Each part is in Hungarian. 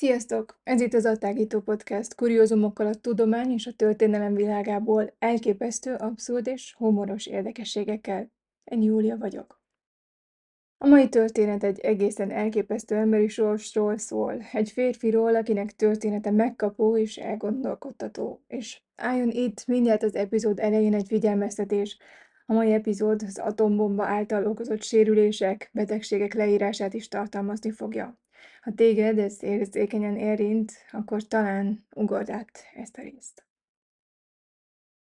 Sziasztok! Ez itt az Attágító Podcast, kuriózumokkal a tudomány és a történelem világából elképesztő, abszurd és humoros érdekességekkel. Én Júlia vagyok. A mai történet egy egészen elképesztő emberi sorsról szól, egy férfiról, akinek története megkapó és elgondolkodtató. És álljon itt mindjárt az epizód elején egy figyelmeztetés. A mai epizód az atombomba által okozott sérülések, betegségek leírását is tartalmazni fogja. Ha téged ez érzékenyen érint, akkor talán ugord át ezt a részt.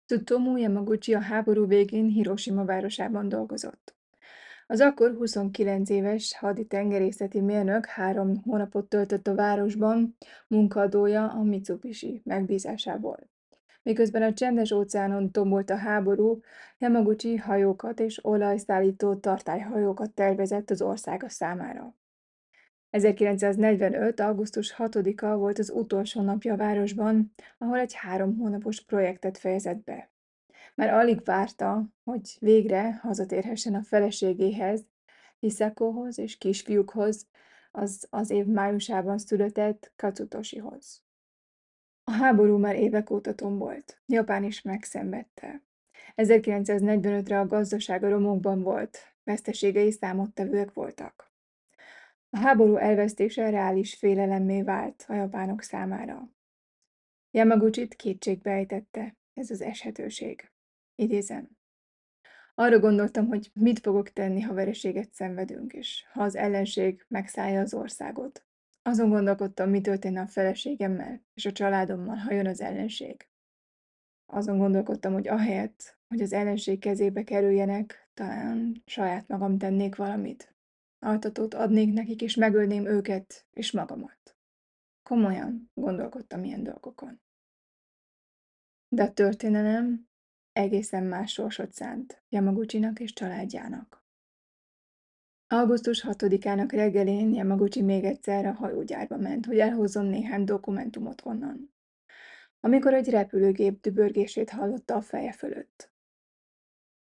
Tsutomu Yamaguchi a háború végén Hiroshima városában dolgozott. Az akkor 29 éves haditengerészeti mérnök három hónapot töltött a városban, munkadója a Mitsubishi megbízásából. Miközben a csendes óceánon tombolt a háború, Yamaguchi hajókat és olajszállító tartályhajókat tervezett az országa számára. 1945. augusztus 6-a volt az utolsó napja a városban, ahol egy három hónapos projektet fejezett be. Már alig várta, hogy végre hazatérhessen a feleségéhez, Hisakohoz és kisfiúkhoz, az az év májusában született Katsutoshihoz. A háború már évek óta tombolt. Japán is megszenvedte. 1945-re a gazdasága romokban volt, veszteségei számottevőek voltak. A háború elvesztése reális félelemmé vált a japánok számára. Yamaguchit kétségbe ejtette ez az eshetőség. Idézem. Arra gondoltam, hogy mit fogok tenni, ha vereséget szenvedünk, és ha az ellenség megszállja az országot. Azon gondolkodtam, mi történne a feleségemmel és a családommal, ha jön az ellenség. Azon gondolkodtam, hogy ahelyett, hogy az ellenség kezébe kerüljenek, talán saját magam tennék valamit. Altatót adnék nekik, és megölném őket és magamat. Komolyan gondolkodtam ilyen dolgokon. De a történelem egészen más sorsot szánt Yamaguchi-nak és családjának. Augusztus 6-ának reggelén Yamaguchi még egyszer a hajógyárba ment, hogy elhozzon néhány dokumentumot onnan. Amikor egy repülőgép dübörgését hallotta a feje fölött.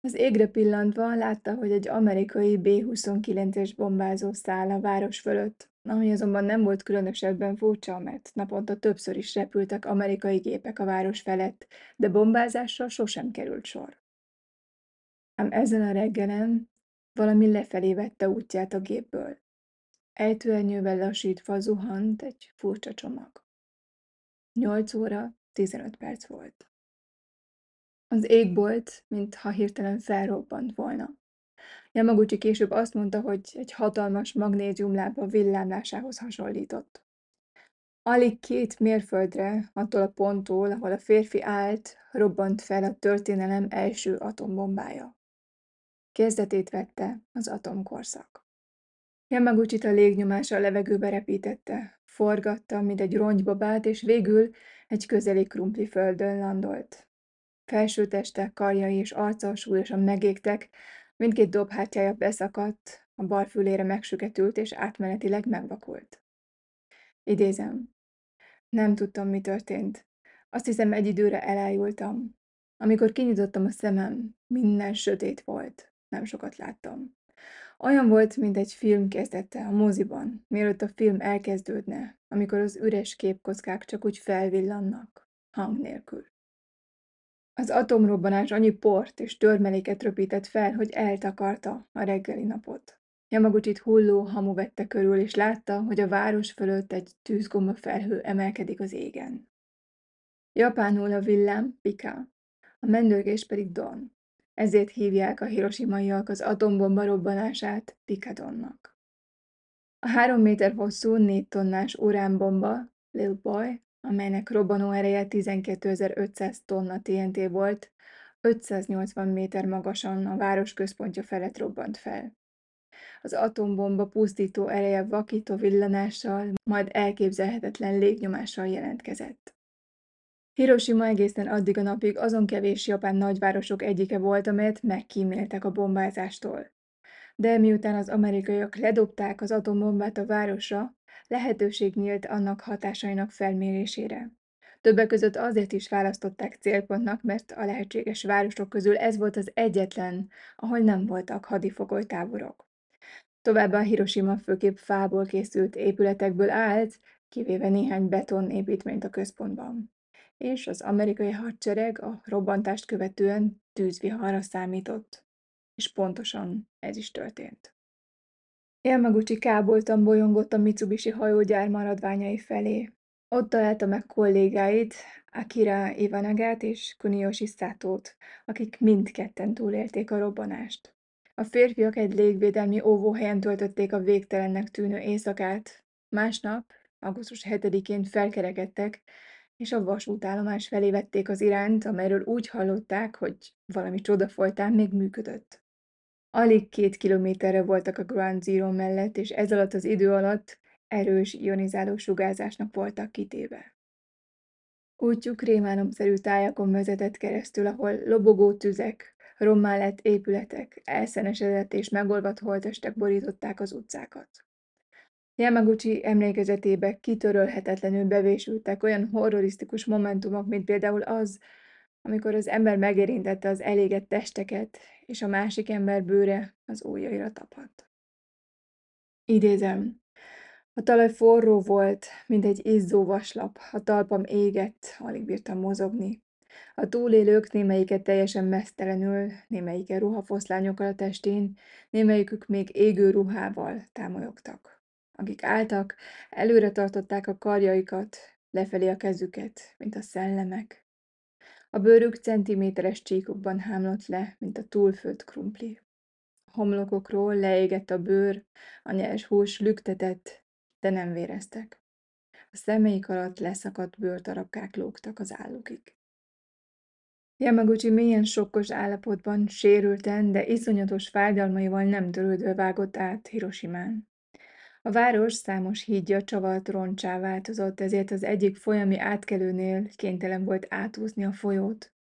Az égre pillantva látta, hogy egy amerikai B-29-es bombázó száll a város fölött, ami azonban nem volt különösebben furcsa, mert naponta többször is repültek amerikai gépek a város felett, de bombázásra sosem került sor. Ám ezen a reggelen valami lefelé vette útját a gépből. Ejtőernyővel lassítva zuhant egy furcsa csomag. 8 óra 15 perc volt. Az égbolt, mintha hirtelen felrobbant volna. Yamaguchi később azt mondta, hogy egy hatalmas magnéziumlámpa villámlásához hasonlított. Alig két mérföldre, attól a ponttól, ahol a férfi állt, robbant fel a történelem első atombombája. Kezdetét vette az atomkorszak. Yamaguchi a légnyomása a levegőbe repítette, forgatta, mint egy ronygybabát, és végül egy közeli krumpli földön landolt. Felső teste, karjai és arca súlyosan megégtek, mindkét dobhártyája beszakadt, a bal fülére megsüketült és átmenetileg megvakult. Idézem. Nem tudtam, mi történt. Azt hiszem, egy időre elájultam. Amikor kinyitottam a szemem, minden sötét volt. Nem sokat láttam. Olyan volt, mint egy film kezdette a moziban, mielőtt a film elkezdődne, amikor az üres képkockák csak úgy felvillannak, hang nélkül. Az atomrobbanás annyi port és törmeléket röpített fel, hogy eltakarta a reggeli napot. Yamaguchit hulló hamu vette körül, és látta, hogy a város fölött egy tűzgomba felhő emelkedik az égen. Japánul a villám Pika, a mendőgés pedig Don. Ezért hívják a hiroshimaiak az atombomba robbanását Pikadonnak. A három méter hosszú, négy tonnás uránbomba, Lil Boy, amelynek robbanó ereje 12.500 tonna TNT volt, 580 méter magasan a város központja felett robbant fel. Az atombomba pusztító ereje vakító villanással, majd elképzelhetetlen légnyomással jelentkezett. Hiroshima egészen addig a napig azon kevés japán nagyvárosok egyike volt, amelyet megkíméltek a bombázástól. De miután az amerikaiak ledobták az atombombát a városra, lehetőség nyílt annak hatásainak felmérésére. Többek között azért is választották célpontnak, mert a lehetséges városok közül ez volt az egyetlen, ahol nem voltak hadifogolytáborok. Továbbá Hiroshima főképp fából készült épületekből állt, kivéve néhány beton építményt a központban. És az amerikai hadsereg a robbantást követően tűzviharra számított. És pontosan ez is történt. Yamaguchi káboltan bolyongott a Mitsubishi hajógyár maradványai felé. Ott találta meg kollégáit, Akira Ivanagát és Kuniyoshi Satót, akik mindketten túlélték a robbanást. A férfiak egy légvédelmi óvóhelyen töltötték a végtelennek tűnő éjszakát. Másnap, augusztus 7-én felkerekedtek, és a vasútállomás felé vették az irányt, amelyről úgy hallották, hogy valami csoda folytán még működött. Alig két kilométerre voltak a Ground Zero mellett, és ez alatt az idő alatt erős ionizáló sugárzásnak voltak kitéve. Útjuk rémálomszerű tájakon vezetett keresztül, ahol lobogó tüzek, rommá lett épületek, elszenesedett és megolvadt holtestek borították az utcákat. Yamaguchi emlékezetébe kitörölhetetlenül bevésültek olyan horrorisztikus momentumok, mint például az, amikor az ember megérintette az elégett testeket, és a másik ember bőre az ujjaira tapadt. Idézem, a talaj forró volt, mint egy izzó vaslap, a talpam égett, alig bírtam mozogni. A túlélők némelyiket teljesen mesztelenül, némelyike ruhafoszlányokkal a testén, némelyikük még égő ruhával támolyogtak. Akik álltak, előre tartották a karjaikat, lefelé a kezüket, mint a szellemek. A bőrük centiméteres csíkokban hámlott le, mint a túlfőtt krumpli. A homlokokról leégett a bőr, a nyers hús lüktetett, de nem véreztek. A szemeik alatt leszakadt bőrtarabkák lógtak az állukig. Yamaguchi mélyen sokkos állapotban, sérülten, de iszonyatos fájdalmaival nem törődve vágott át Hiroshimán. A város számos hídja csavart roncsá változott, ezért az egyik folyami átkelőnél kénytelen volt átúzni a folyót,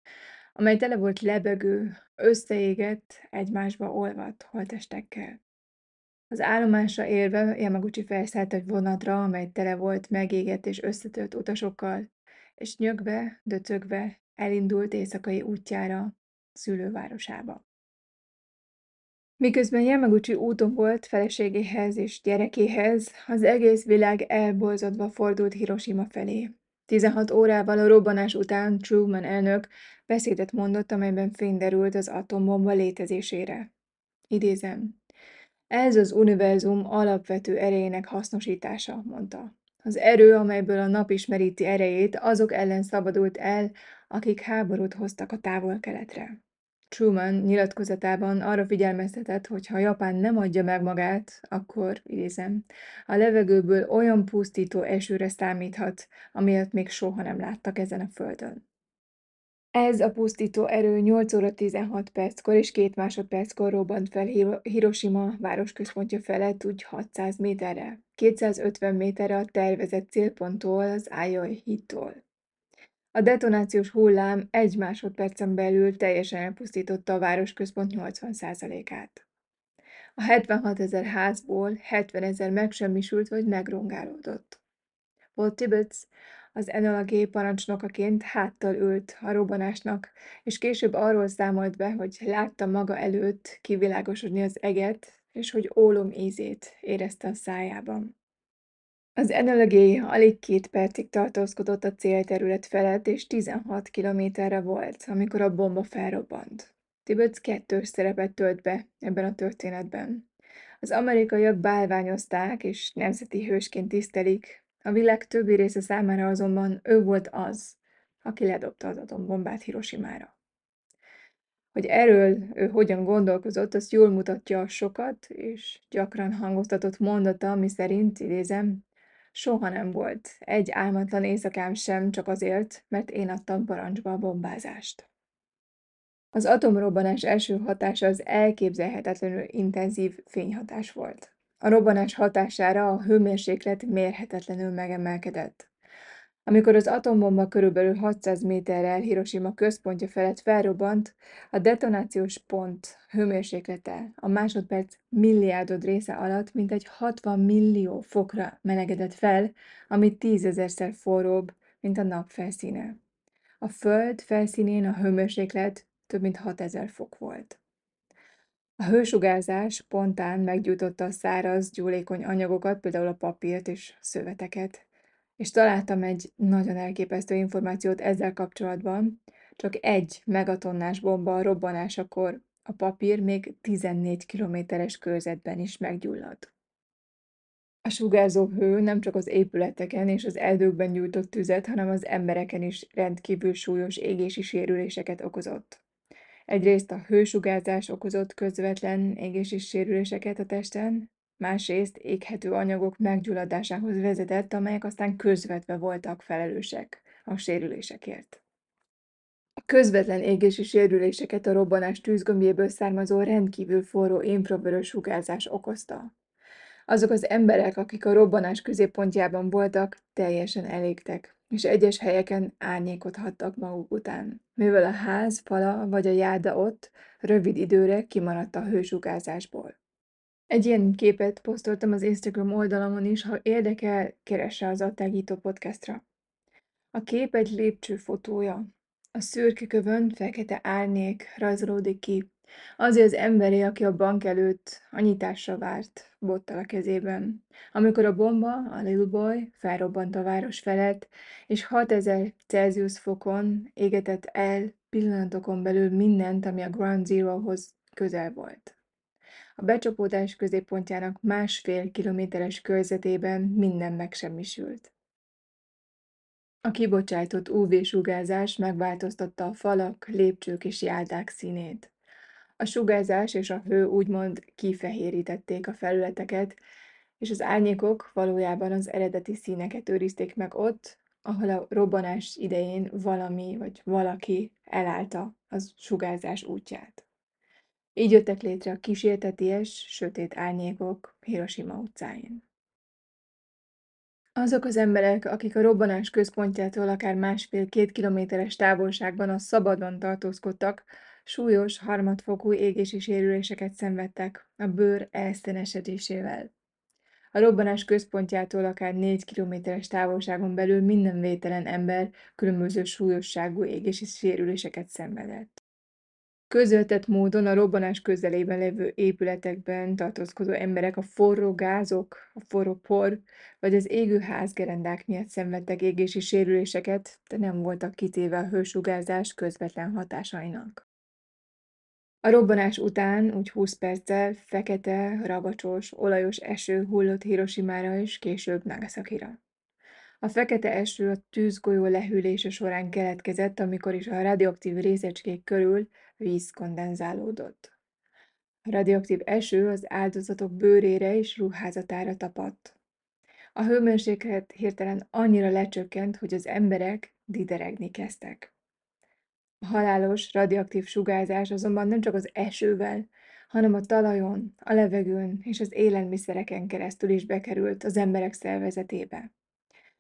amely tele volt lebegő, összeégett, egymásba olvadt holtestekkel. Az állomásra érve Yamaguchi felszállt egy vonatra, amely tele volt megégett és összetört utasokkal, és nyögve, döcögve elindult éjszakai útjára, szülővárosába. Miközben Yamaguchi úton volt feleségéhez és gyerekéhez, az egész világ elborzadva fordult Hiroshima felé. 16 órával a robbanás után Truman elnök beszédet mondott, amelyben fényderült az atombomba létezésére. Idézem. Ez az univerzum alapvető erejének hasznosítása, mondta. Az erő, amelyből a nap ismeríti erejét, azok ellen szabadult el, akik háborút hoztak a távol-keletre. Truman nyilatkozatában arra figyelmeztetett, hogy ha Japán nem adja meg magát, akkor, idézem, a levegőből olyan pusztító esőre számíthat, amilyet még soha nem láttak ezen a földön. Ez a pusztító erő 8 óra 16 perckor és 2 másodperckor robbant fel Hiroshima városközpontja felett úgy 600 méterre, 250 méterre a tervezett célponttól, az Aioi hídtól. A detonációs hullám egy másodpercen belül teljesen elpusztította a városközpont 80%-át. A 76 ezer házból 70 ezer megsemmisült vagy megrongálódott. Paul Tibbets az NLG parancsnokaként háttal ült a robbanásnak, és később arról számolt be, hogy látta maga előtt kivilágosodni az eget, és hogy ólom ízét érezte a szájában. Az NLG alig két percig tartózkodott a célterület felett, és 16 kilométerre volt, amikor a bomba felrobbant. Tibbets kettős szerepet tölt be ebben a történetben. Az amerikaiak bálványozták és nemzeti hősként tisztelik, a világ többi része számára azonban ő volt az, aki ledobta az atombombát Hirosimára. Hogy erről ő hogyan gondolkozott, azt jól mutatja a sokat és gyakran hangoztatott mondata, ami szerint, idézem, soha nem volt egy álmatlan éjszakám sem csak azért, mert én adtam parancsba a bombázást. Az atomrobbanás első hatása az elképzelhetetlenül intenzív fényhatás volt. A robbanás hatására a hőmérséklet mérhetetlenül megemelkedett. Amikor az atombomba körülbelül 600 méterrel Hiroshima központja felett felrobbant, a detonációs pont hőmérséklete a másodperc milliárdod része alatt mintegy 60 millió fokra melegedett fel, ami tízezerszer forróbb, mint a nap felszíne. A Föld felszínén a hőmérséklet több mint 6000 fok volt. A hősugárzás spontán meggyújtotta a száraz, gyúlékony anyagokat, például a papírt és szöveteket. És találtam egy nagyon elképesztő információt ezzel kapcsolatban. Csak egy megatonnás bomba robbanásakor a papír még 14 kilométeres körzetben is meggyulladt. A sugárzó hő nem csak az épületeken és az erdőkben gyújtott tüzet, hanem az embereken is rendkívül súlyos égési sérüléseket okozott. Egyrészt a hősugárzás okozott közvetlen égési sérüléseket a testen, másrészt éghető anyagok meggyulladásához vezetett, amelyek aztán közvetve voltak felelősek a sérülésekért. A közvetlen égési sérüléseket a robbanás tűzgömbjéből származó rendkívül forró infravörös sugárzás okozta. Azok az emberek, akik a robbanás középpontjában voltak, teljesen elégtek és egyes helyeken árnyékot hattak maguk után, mivel a ház fala vagy a járda ott rövid időre kimaradt a hősugázásból. Egy ilyen képet posztoltam az Instagram oldalamon is, ha érdekel, keresse az Attágító podcastra. A kép egy lépcső fotója. A szürke kövön fekete árnyék rajzolódik ki, Azért az emberé, aki a bank előtt a nyitásra várt, bottal a kezében. Amikor a bomba, a Little Boy, felrobbant a város felett, és 6000 Celsius fokon égetett el pillanatokon belül mindent, ami a Ground Zero-hoz közel volt. A becsapódás középpontjának másfél kilométeres körzetében minden megsemmisült. A kibocsájtott UV-sugárzás megváltoztatta a falak, lépcsők és járdák színét. A sugárzás és a hő úgymond kifehérítették a felületeket, és az árnyékok valójában az eredeti színeket őrizték meg ott, ahol a robbanás idején valami vagy valaki elállta az sugárzás útját. Így jöttek létre a kísérteties, sötét árnyékok Hiroshima utcáin. Azok az emberek, akik a robbanás központjától akár másfél-két kilométeres távolságban a szabadon tartózkodtak, súlyos harmadfokú égési sérüléseket szenvedtek a bőr elszínesedésével. A robbanás központjától akár négy kilométeres távolságon belül minden vételen ember különböző súlyosságú égési sérüléseket szenvedett. Közöltett módon a robbanás közelében levő épületekben tartózkodó emberek a forró gázok, a forró por vagy az égő házgerendák miatt szenvedtek égési sérüléseket, de nem voltak kitéve a hősugárzás közvetlen hatásainak. A robbanás után úgy 20 perccel fekete, ragacsos, olajos eső hullott Hiroshimára és később Nagasakira. A fekete eső a tűzgolyó lehűlése során keletkezett, amikor is a radioaktív részecskék körül víz kondenzálódott. A radioaktív eső az áldozatok bőrére és ruházatára tapadt. A hőmérséklet hirtelen annyira lecsökkent, hogy az emberek dideregni kezdtek. A halálos, radioaktív sugárzás azonban nem csak az esővel, hanem a talajon, a levegőn és az élelmiszereken keresztül is bekerült az emberek szervezetébe.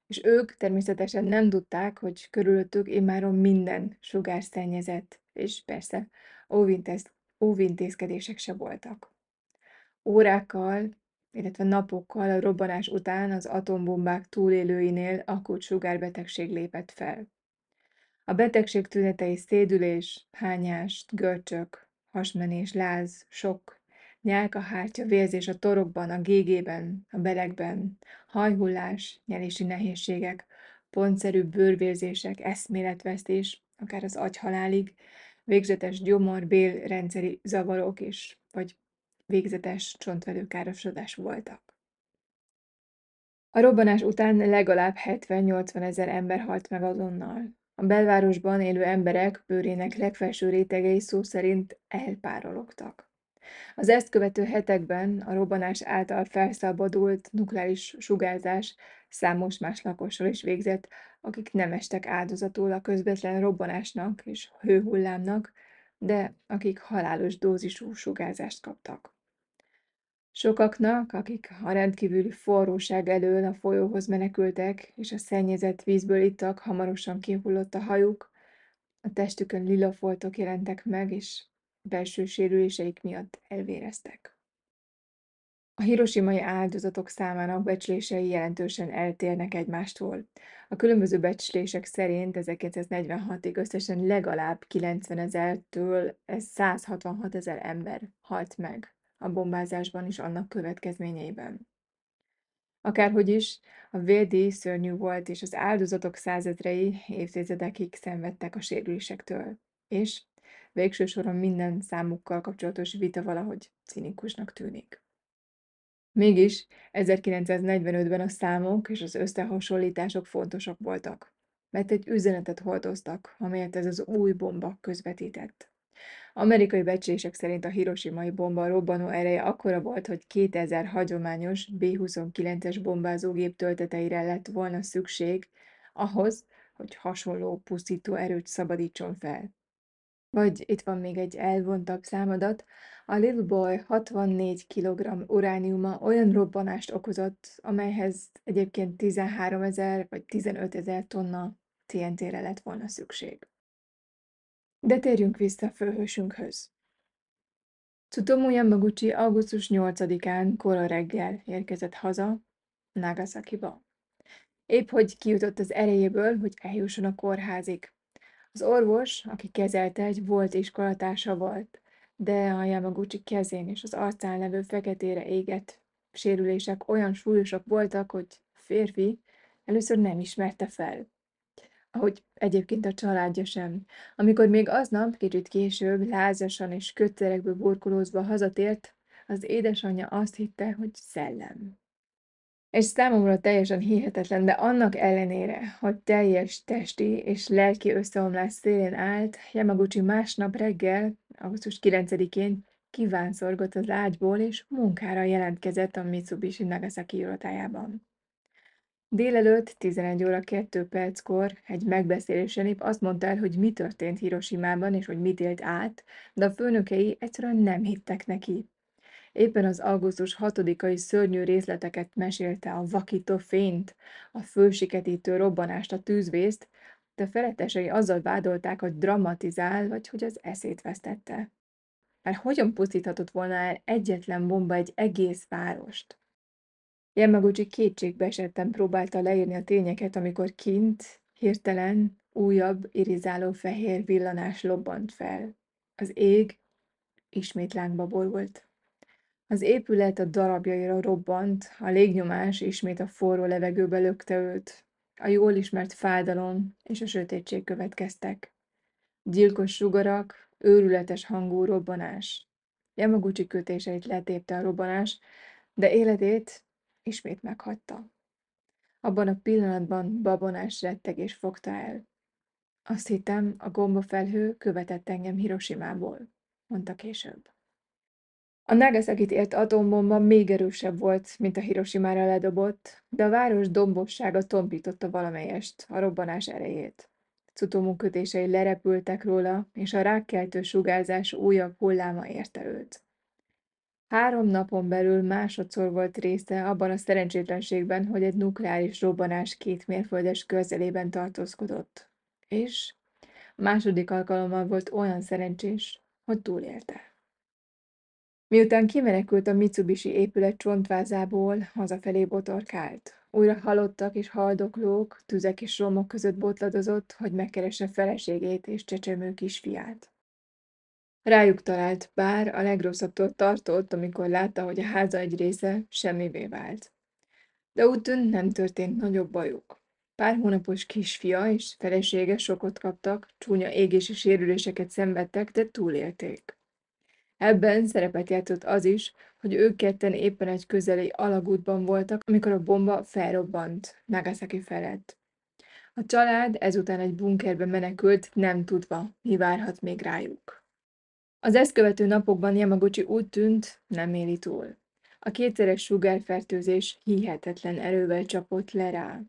És ők természetesen nem tudták, hogy körülöttük immáron minden sugárszennyezett, és persze óvintézkedések se voltak. Órákkal, illetve napokkal a robbanás után az atombombák túlélőinél akut sugárbetegség lépett fel. A betegség tünetei szédülés, hányás, görcsök, hasmenés, láz, sok, nyálkahártya, vérzés a torokban, a gégében, a belegben, hajhullás, nyelési nehézségek, pontszerű bőrvérzések, eszméletvesztés, akár az agyhalálig, végzetes gyomor-bél rendszeri zavarok is, vagy végzetes csontvelőkárosodás voltak. A robbanás után legalább 70-80 ezer ember halt meg azonnal. A belvárosban élő emberek bőrének legfelső rétegei szó szerint elpárologtak. Az ezt követő hetekben a robbanás által felszabadult nukleáris sugárzás számos más lakosról is végzett, akik nem estek áldozatul a közvetlen robbanásnak és hőhullámnak, de akik halálos dózisú sugárzást kaptak. Sokaknak, akik a rendkívüli forróság elől a folyóhoz menekültek, és a szennyezett vízből ittak, hamarosan kihullott a hajuk, a testükön lila foltok jelentek meg, és belső sérüléseik miatt elvéreztek. A hiroshimai áldozatok számának becslései jelentősen eltérnek egymástól. A különböző becslések szerint 1946-ig összesen legalább 90 ezertől 166 ezer ember halt meg a bombázásban és annak következményeiben. Akárhogy is, a védi szörnyű volt, és az áldozatok százezrei évtizedekig szenvedtek a sérülésektől, és végső soron minden számukkal kapcsolatos vita valahogy cinikusnak tűnik. Mégis 1945-ben a számok és az összehasonlítások fontosak voltak, mert egy üzenetet hordoztak, amelyet ez az új bomba közvetített. Amerikai becslések szerint a hiroshimai bomba robbanó ereje akkora volt, hogy 2000 hagyományos B-29-es bombázógép tölteteire lett volna szükség ahhoz, hogy hasonló pusztító erőt szabadítson fel. Vagy itt van még egy elvontabb számadat, a Little Boy 64 kg urániuma olyan robbanást okozott, amelyhez egyébként 13 ezer vagy 15 ezer tonna TNT-re lett volna szükség. De térjünk vissza a főhősünkhöz. Tsutomu Yamaguchi augusztus 8-án kora reggel érkezett haza, Nagasakiba. Épp hogy kijutott az erejéből, hogy eljusson a kórházig. Az orvos, aki kezelte, egy volt iskolatársa volt, de a Yamaguchi kezén és az arcán levő feketére égett sérülések olyan súlyosak voltak, hogy férfi először nem ismerte fel ahogy egyébként a családja sem. Amikor még aznap, kicsit később, lázasan és kötterekből burkolózva hazatért, az édesanyja azt hitte, hogy szellem. És számomra teljesen hihetetlen, de annak ellenére, hogy teljes testi és lelki összeomlás szélén állt, Yamaguchi másnap reggel, augusztus 9-én kívánszorgott az ágyból, és munkára jelentkezett a Mitsubishi Nagasaki irodájában. Délelőtt 11 óra 2 perckor egy megbeszélésen épp azt mondta el, hogy mi történt Hiroshimában és hogy mit élt át, de a főnökei egyszerűen nem hittek neki. Éppen az augusztus 6-ai szörnyű részleteket mesélte a vakító fényt, a fősiketítő robbanást, a tűzvészt, de feletesei azzal vádolták, hogy dramatizál, vagy hogy az eszét vesztette. Mert hogyan pusztíthatott volna el egyetlen bomba egy egész várost? Yamaguchi kétségbe esetten próbálta leírni a tényeket, amikor kint, hirtelen, újabb, irizáló fehér villanás lobbant fel. Az ég ismét lángba borult. Az épület a darabjaira robbant, a légnyomás ismét a forró levegőbe lökte őt. A jól ismert fájdalom és a sötétség következtek. Gyilkos sugarak, őrületes hangú robbanás. Yamaguchi kötéseit letépte a robbanás, de életét ismét meghagyta. Abban a pillanatban babonás rettegés fogta el. Azt hittem, a gombafelhő követett engem Hiroshimából, mondta később. A Nagasakit ért atombomba még erősebb volt, mint a Hiroshimára ledobott, de a város dombossága tompította valamelyest a robbanás erejét. Cutomú kötései lerepültek róla, és a rákkeltő sugárzás újabb hulláma érte őt. Három napon belül másodszor volt része abban a szerencsétlenségben, hogy egy nukleáris robbanás két mérföldes közelében tartózkodott. És második alkalommal volt olyan szerencsés, hogy túlélte. Miután kimenekült a Mitsubishi épület csontvázából, hazafelé botorkált. Újra halottak és haldoklók, tüzek és romok között botladozott, hogy megkeresse feleségét és csecsemő kisfiát. Rájuk talált, bár a legrosszabbtól tartott, amikor látta, hogy a háza egy része semmivé vált. De úgy tűnt, nem történt nagyobb bajuk. Pár hónapos kisfia és felesége sokot kaptak, csúnya égési sérüléseket szenvedtek, de túlélték. Ebben szerepet játszott az is, hogy ők ketten éppen egy közeli alagútban voltak, amikor a bomba felrobbant Nagasaki felett. A család ezután egy bunkerbe menekült, nem tudva, mi várhat még rájuk. Az ezt követő napokban Yamaguchi úgy tűnt, nem éli túl. A kétszeres sugárfertőzés hihetetlen erővel csapott le rá.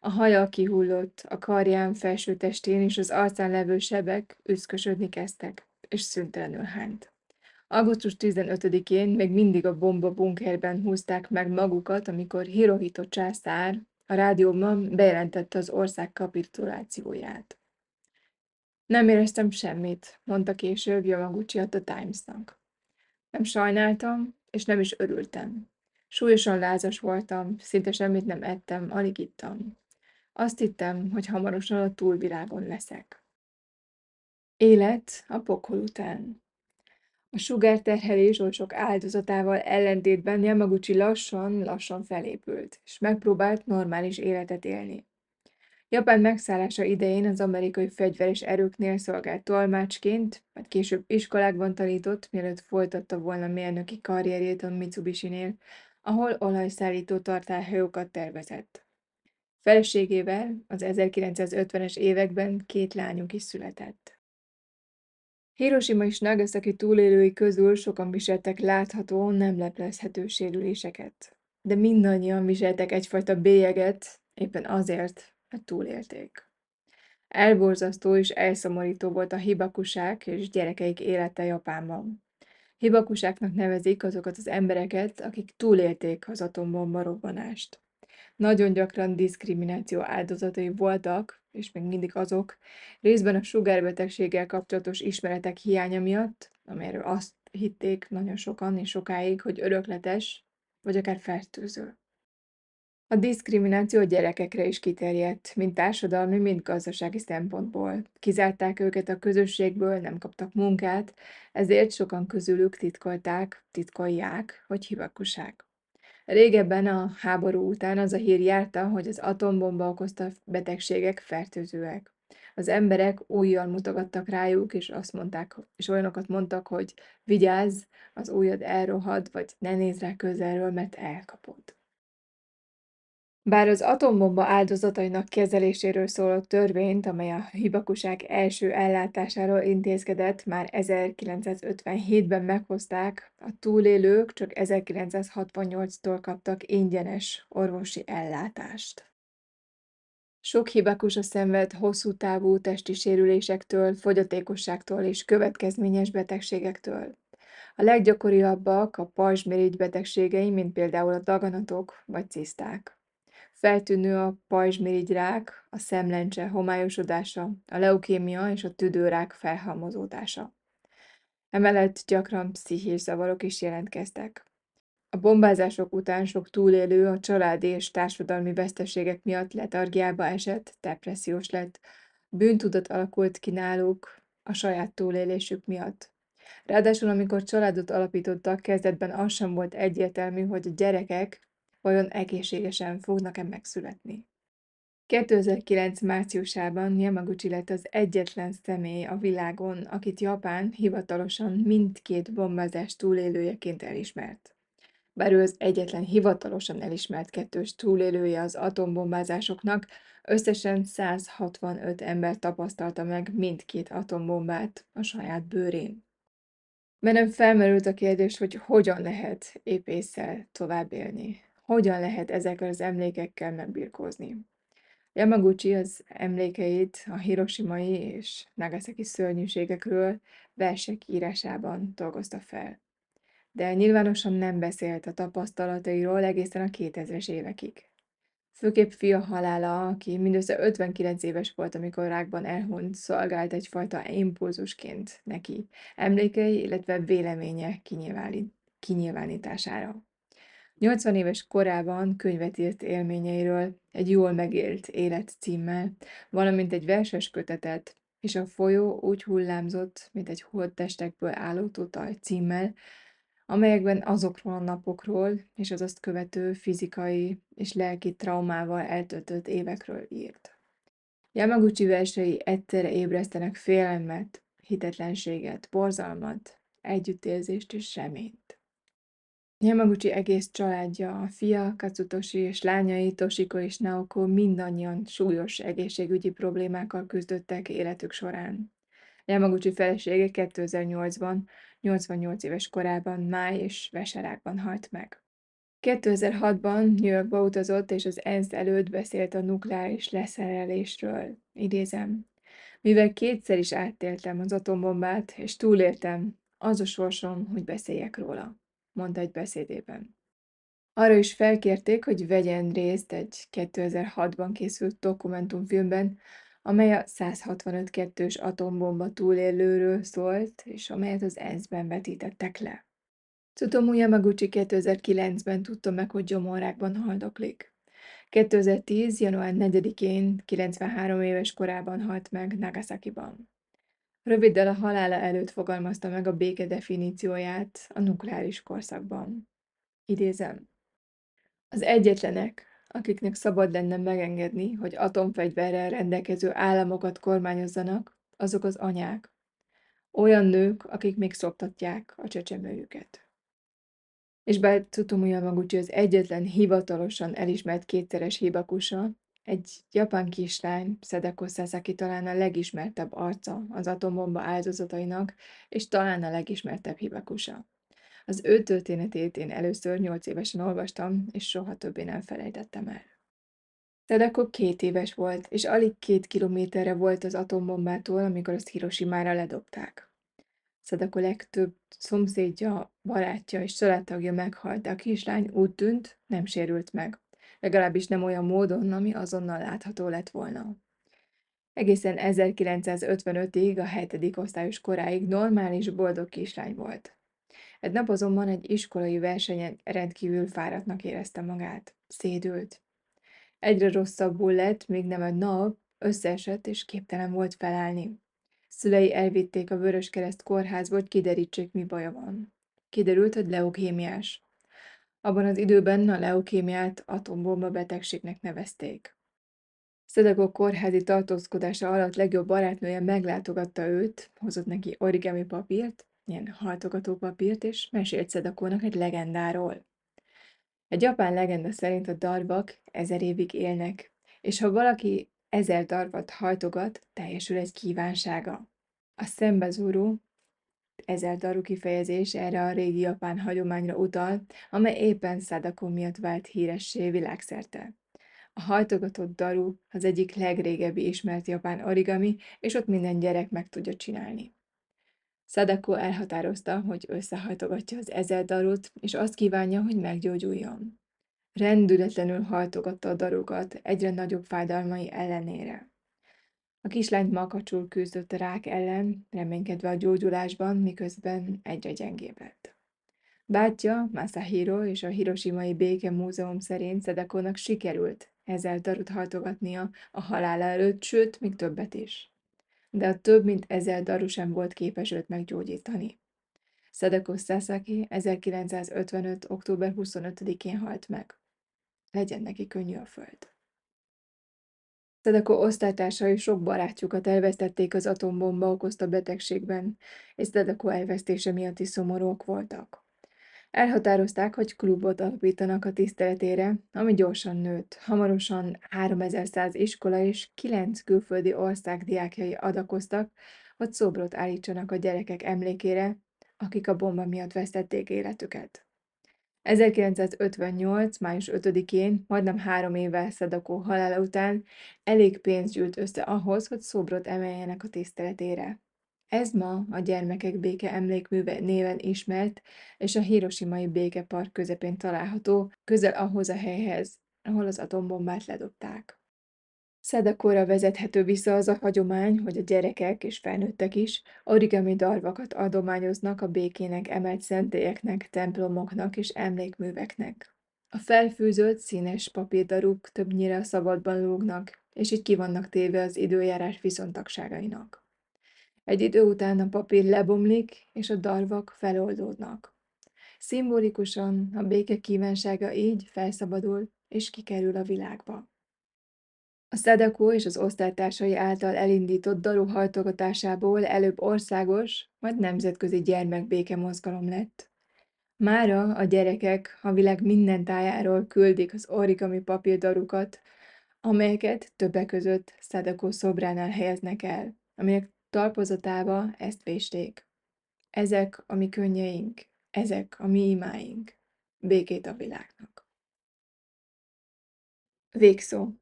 A haja kihullott, a karján, felső testén és az arcán levő sebek üszkösödni kezdtek, és szüntelenül hánt. Augusztus 15-én még mindig a bomba bunkerben húzták meg magukat, amikor Hirohito császár a rádióban bejelentette az ország kapitulációját. Nem éreztem semmit, mondta később Yamaguchi a The Times-nak. Nem sajnáltam, és nem is örültem. Súlyosan lázas voltam, szinte semmit nem ettem, alig ittam. Azt hittem, hogy hamarosan a túlvilágon leszek. Élet a pokol után. A sugárterhelés oly sok áldozatával ellentétben Yamaguchi lassan-lassan felépült, és megpróbált normális életet élni. Japán megszállása idején az amerikai fegyveres erőknél szolgált tolmácsként, majd később iskolákban tanított, mielőtt folytatta volna mérnöki karrierjét a Mitsubishi-nél, ahol olajszállító tartályhajókat tervezett. Feleségével az 1950-es években két lányuk is született. Hiroshima és Nagasaki túlélői közül sokan viseltek látható, nem leplezhető sérüléseket. De mindannyian viseltek egyfajta bélyeget, éppen azért, mert túlélték. Elborzasztó és elszomorító volt a hibakusák és gyerekeik élete Japánban. Hibakusáknak nevezik azokat az embereket, akik túlélték az atombomba robbanást. Nagyon gyakran diszkrimináció áldozatai voltak, és még mindig azok, részben a sugárbetegséggel kapcsolatos ismeretek hiánya miatt, amelyről azt hitték nagyon sokan és sokáig, hogy örökletes, vagy akár fertőző. A diszkrimináció a gyerekekre is kiterjedt, mind társadalmi, mind gazdasági szempontból. Kizárták őket a közösségből, nem kaptak munkát, ezért sokan közülük titkolták, titkolják, hogy hivakusák. Régebben a háború után az a hír járta, hogy az atombomba okozta betegségek fertőzőek. Az emberek újjal mutogattak rájuk, és azt mondták, és olyanokat mondtak, hogy vigyázz, az ujjad elrohad, vagy ne nézz rá közelről, mert elkapod. Bár az atombomba áldozatainak kezeléséről szóló törvényt, amely a hibakuság első ellátásáról intézkedett, már 1957-ben meghozták, a túlélők csak 1968-tól kaptak ingyenes orvosi ellátást. Sok hibakusa szenved hosszú távú testi sérülésektől, fogyatékosságtól és következményes betegségektől. A leggyakoriabbak a pajzsmirigy betegségei, mint például a daganatok vagy ciszták. Feltűnő a pajzsmirigyrák, a szemlencse homályosodása, a leukémia és a tüdőrák felhalmozódása. Emellett gyakran pszichés zavarok is jelentkeztek. A bombázások után sok túlélő a családi és társadalmi veszteségek miatt letargiába esett, depressziós lett, bűntudat alakult ki náluk a saját túlélésük miatt. Ráadásul, amikor családot alapítottak, kezdetben az sem volt egyértelmű, hogy a gyerekek vajon egészségesen fognak-e megszületni. 2009. márciusában Yamaguchi lett az egyetlen személy a világon, akit Japán hivatalosan mindkét bombázás túlélőjeként elismert. Bár ő az egyetlen hivatalosan elismert kettős túlélője az atombombázásoknak, összesen 165 ember tapasztalta meg mindkét atombombát a saját bőrén. Bennem felmerült a kérdés, hogy hogyan lehet épésszel tovább élni. Hogyan lehet ezekkel az emlékekkel megbirkózni? Yamaguchi az emlékeit a hiroshimai és nagasaki szörnyűségekről versek írásában dolgozta fel. De nyilvánosan nem beszélt a tapasztalatairól egészen a 2000-es évekig. Főképp fia halála, aki mindössze 59 éves volt, amikor rákban elhunyt, szolgált egyfajta impulzusként neki, emlékei, illetve véleménye kinyilvánítására. 80 éves korában könyvet írt élményeiről, egy jól megélt élet címmel, valamint egy verses kötetet, és a folyó úgy hullámzott, mint egy holdtestekből álló tutaj címmel, amelyekben azokról a napokról és az azt követő fizikai és lelki traumával eltöltött évekről írt. Yamaguchi versei egyszerre ébresztenek félelmet, hitetlenséget, borzalmat, együttérzést és reményt. Yamaguchi egész családja, a fia, Katsutoshi és lányai, Toshiko és Naoko mindannyian súlyos egészségügyi problémákkal küzdöttek életük során. Yamaguchi felesége 2008-ban, 88 éves korában máj és veserákban halt meg. 2006-ban New Yorkba utazott, és az ENSZ előtt beszélt a nukleáris leszerelésről. Idézem. Mivel kétszer is áttéltem az atombombát, és túléltem, az a sorsom, hogy beszéljek róla, mondta egy beszédében. Arra is felkérték, hogy vegyen részt egy 2006-ban készült dokumentumfilmben, amely a 165 kettős atombomba túlélőről szólt, és amelyet az ENSZ-ben vetítettek le. Tsutomu Yamaguchi 2009-ben tudta meg, hogy gyomorrákban haldoklik. 2010. január 4-én 93 éves korában halt meg Nagasakiban. Röviddel a halála előtt fogalmazta meg a béke definícióját a nukleáris korszakban. Idézem. Az egyetlenek, akiknek szabad lenne megengedni, hogy atomfegyverrel rendelkező államokat kormányozzanak, azok az anyák. Olyan nők, akik még szoptatják a csecsemőjüket. És bár Tsutomu Yamaguchi az egyetlen hivatalosan elismert kétszeres hibakusa, egy japán kislány, Sadako Sasaki talán a legismertebb arca az atombomba áldozatainak, és talán a legismertebb hibakusa. Az ő történetét én először nyolc évesen olvastam, és soha többé nem felejtettem el. Sadako két éves volt, és alig két kilométerre volt az atombombától, amikor azt Hiroshima-ra ledobták. Sadako legtöbb szomszédja, barátja és családtagja meghalt, de a kislány úgy tűnt, nem sérült meg. Legalábbis nem olyan módon, ami azonnal látható lett volna. Egészen 1955-ig, a hetedik osztályos koráig normális, boldog kislány volt. Egy nap azonban egy iskolai versenyen rendkívül fáradtnak érezte magát. Szédült. Egyre rosszabbul lett, még nem egy nap, összeesett és képtelen volt felállni. Szülei elvitték a Vöröskereszt kórházba, hogy kiderítsék, mi baja van. Kiderült, hogy leukémiás. Abban az időben a leukémiát atombomba betegségnek nevezték. Szedagok kórházi tartózkodása alatt legjobb barátnője meglátogatta őt, hozott neki origami papírt, ilyen hajtogató papírt, és mesélt Szedakónak egy legendáról. Egy japán legenda szerint a darvak ezer évig élnek, és ha valaki ezer darvat hajtogat, teljesül egy kívánsága. A szembezúró ezer daru kifejezés erre a régi japán hagyományra utal, amely éppen Sadako miatt vált híressé világszerte. A hajtogatott daru az egyik legrégebbi ismert japán origami, és ott minden gyerek meg tudja csinálni. Sadako elhatározta, hogy összehajtogatja az ezer darut, és azt kívánja, hogy meggyógyuljon. Rendületlenül hajtogatta a darukat egyre nagyobb fájdalmai ellenére. A kislány makacsul küzdött a rák ellen, reménykedve a gyógyulásban, miközben egyre gyengébb lett. Bátyja, Masahiro és a Hiroshimai Béke Múzeum szerint Szedekónak sikerült ezzel darut hajtogatnia a halála előtt, sőt, még többet is. De a több mint ezer daru sem volt képes őt meggyógyítani. Szedeko Sasaki 1955. október 25-én halt meg. Legyen neki könnyű a föld. Szedeko osztálytársai sok barátjukat elvesztették az atombomba okozta betegségben, és Szedeko elvesztése miatt is szomorúak voltak. Elhatározták, hogy klubot alapítanak a tiszteletére, ami gyorsan nőtt. Hamarosan 3100 iskola és 9 külföldi ország diákjai adakoztak, hogy szobrot állítsanak a gyerekek emlékére, akik a bomba miatt vesztették életüket. 1958. május 5-én, majdnem három évvel Szadakó halála után elég pénz gyűlt össze ahhoz, hogy szobrot emeljenek a tiszteletére. Ez ma a Gyermekek Béke Emlékműve néven ismert, és a Hiroshimai Békepark közepén található, közel ahhoz a helyhez, ahol az atombombát ledobták. Szedakóra vezethető vissza az a hagyomány, hogy a gyerekek és felnőttek is origami darvakat adományoznak a békének emelt szentélyeknek, templomoknak és emlékműveknek. A felfűzött, színes papírdaruk többnyire a szabadban lógnak, és így ki vannak téve az időjárás viszontagságainak. Egy idő után a papír lebomlik, és a darvak feloldódnak. Szimbolikusan a béke kívánsága így felszabadul, és kikerül a világba. A Szedekó és az osztálytársai által elindított daru hajtogatásából előbb országos, majd nemzetközi gyermekbéke mozgalom lett. Mára a gyerekek a világ minden tájáról küldik az origami papírdarukat, amelyeket többek között Sadako szobránál helyeznek el, amelyek talpozatába ezt vésték. Ezek a mi könnyeink, ezek a mi imáink. Békét a világnak. Végszó.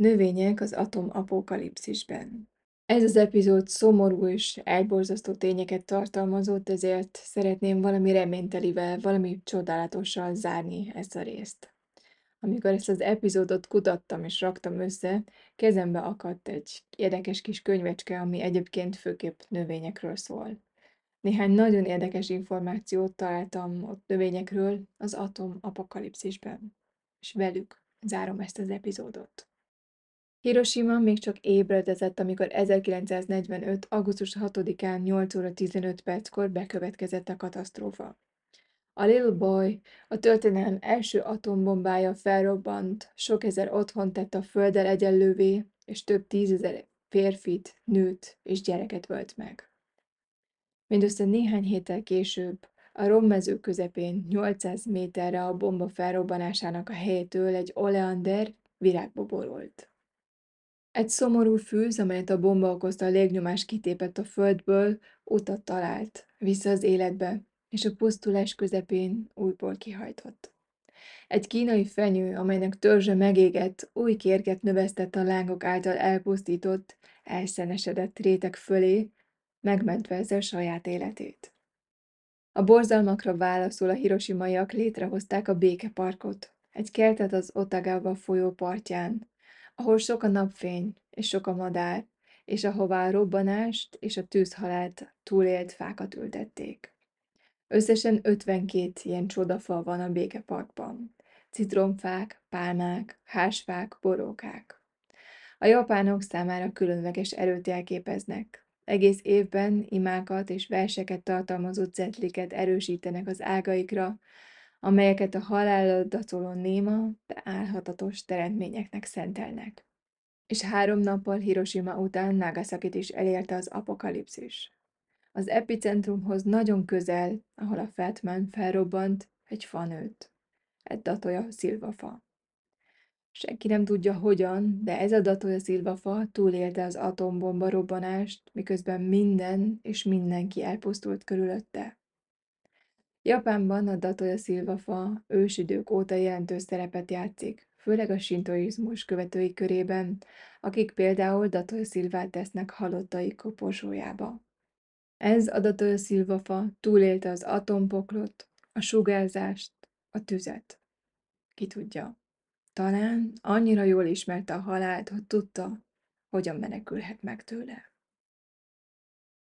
Növények az atomapokalipszisben. Ez az epizód szomorú és elborzasztó tényeket tartalmazott, ezért szeretném valami reménytelivel, valami csodálatossal zárni ezt a részt. Amikor ezt az epizódot kutattam és raktam össze, kezembe akadt egy érdekes kis könyvecske, ami egyébként főképp növényekről szól. Néhány nagyon érdekes információt találtam ott növényekről az atom apokalipszisben, és velük zárom ezt az epizódot. Hiroshima még csak ébredezett, amikor 1945. augusztus 6-án 8 óra 15 perckor bekövetkezett a katasztrófa. A Little Boy, a történelem első atombombája felrobbant, sok ezer otthon tett a földdel egyenlővé, és több tízezer férfit, nőt és gyereket völt meg. Mindössze néhány héttel később, a rommező közepén 800 méterre a bomba felrobbanásának a helyétől egy oleander virágba borult. Egy szomorú fűz, amelyet a bomba okozta a légnyomás kitépett a földből, utat talált, vissza az életbe, és a pusztulás közepén újból kihajtott. Egy kínai fenyő, amelynek törzse megégett, új kérget növesztett a lángok által elpusztított, elszenesedett rétek fölé, megmentve ezzel saját életét. A borzalmakra válaszul a hiroshimaiak létrehozták a békeparkot, egy kertet az Otagawa folyó partján, ahol sok a napfény és sok a madár, és ahová a robbanást és a tűzhalált túlélt fákat ültették. Összesen 52 ilyen csodafa van a békeparkban. Citromfák, pálmák, hásfák, borókák. A japánok számára különleges erőt jelképeznek. Egész évben imákat és verseket tartalmazó cetliket erősítenek az ágaikra, amelyeket a halállal datoló néma, de álhatatos teremtményeknek szentelnek. És három nappal Hiroshima után Nagasakit is elérte az apokalipszis. Az epicentrumhoz nagyon közel, ahol a Fatman felrobbant, egy fa nőtt. Egy datoja szilvafa. Senki nem tudja hogyan, de ez a datoja szilvafa túlélte az atombomba robbanást, miközben minden és mindenki elpusztult körülötte. Japánban a Datoya szilvafa ősidők óta jelentős szerepet játszik, főleg a sintoizmus követői körében, akik például Datoya szilvát tesznek halottai koporsójába. Ez a Datoya szilvafa túlélte az atompoklot, a sugárzást, a tüzet. Ki tudja. Talán annyira jól ismerte a halált, hogy tudta, hogyan menekülhet meg tőle.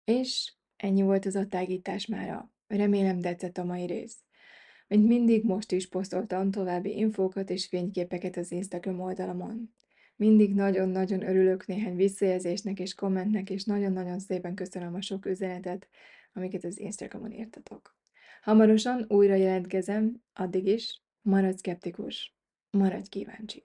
És ennyi volt az a tágítás mára. Remélem tetszett a mai rész. Mint mindig, most is posztoltam további infókat és fényképeket az Instagram oldalamon. Mindig nagyon-nagyon örülök néhány visszajelzésnek és kommentnek, és nagyon-nagyon szépen köszönöm a sok üzenetet, amiket az Instagramon írtatok. Hamarosan újra jelentkezem, addig is maradj szkeptikus, maradj kíváncsi.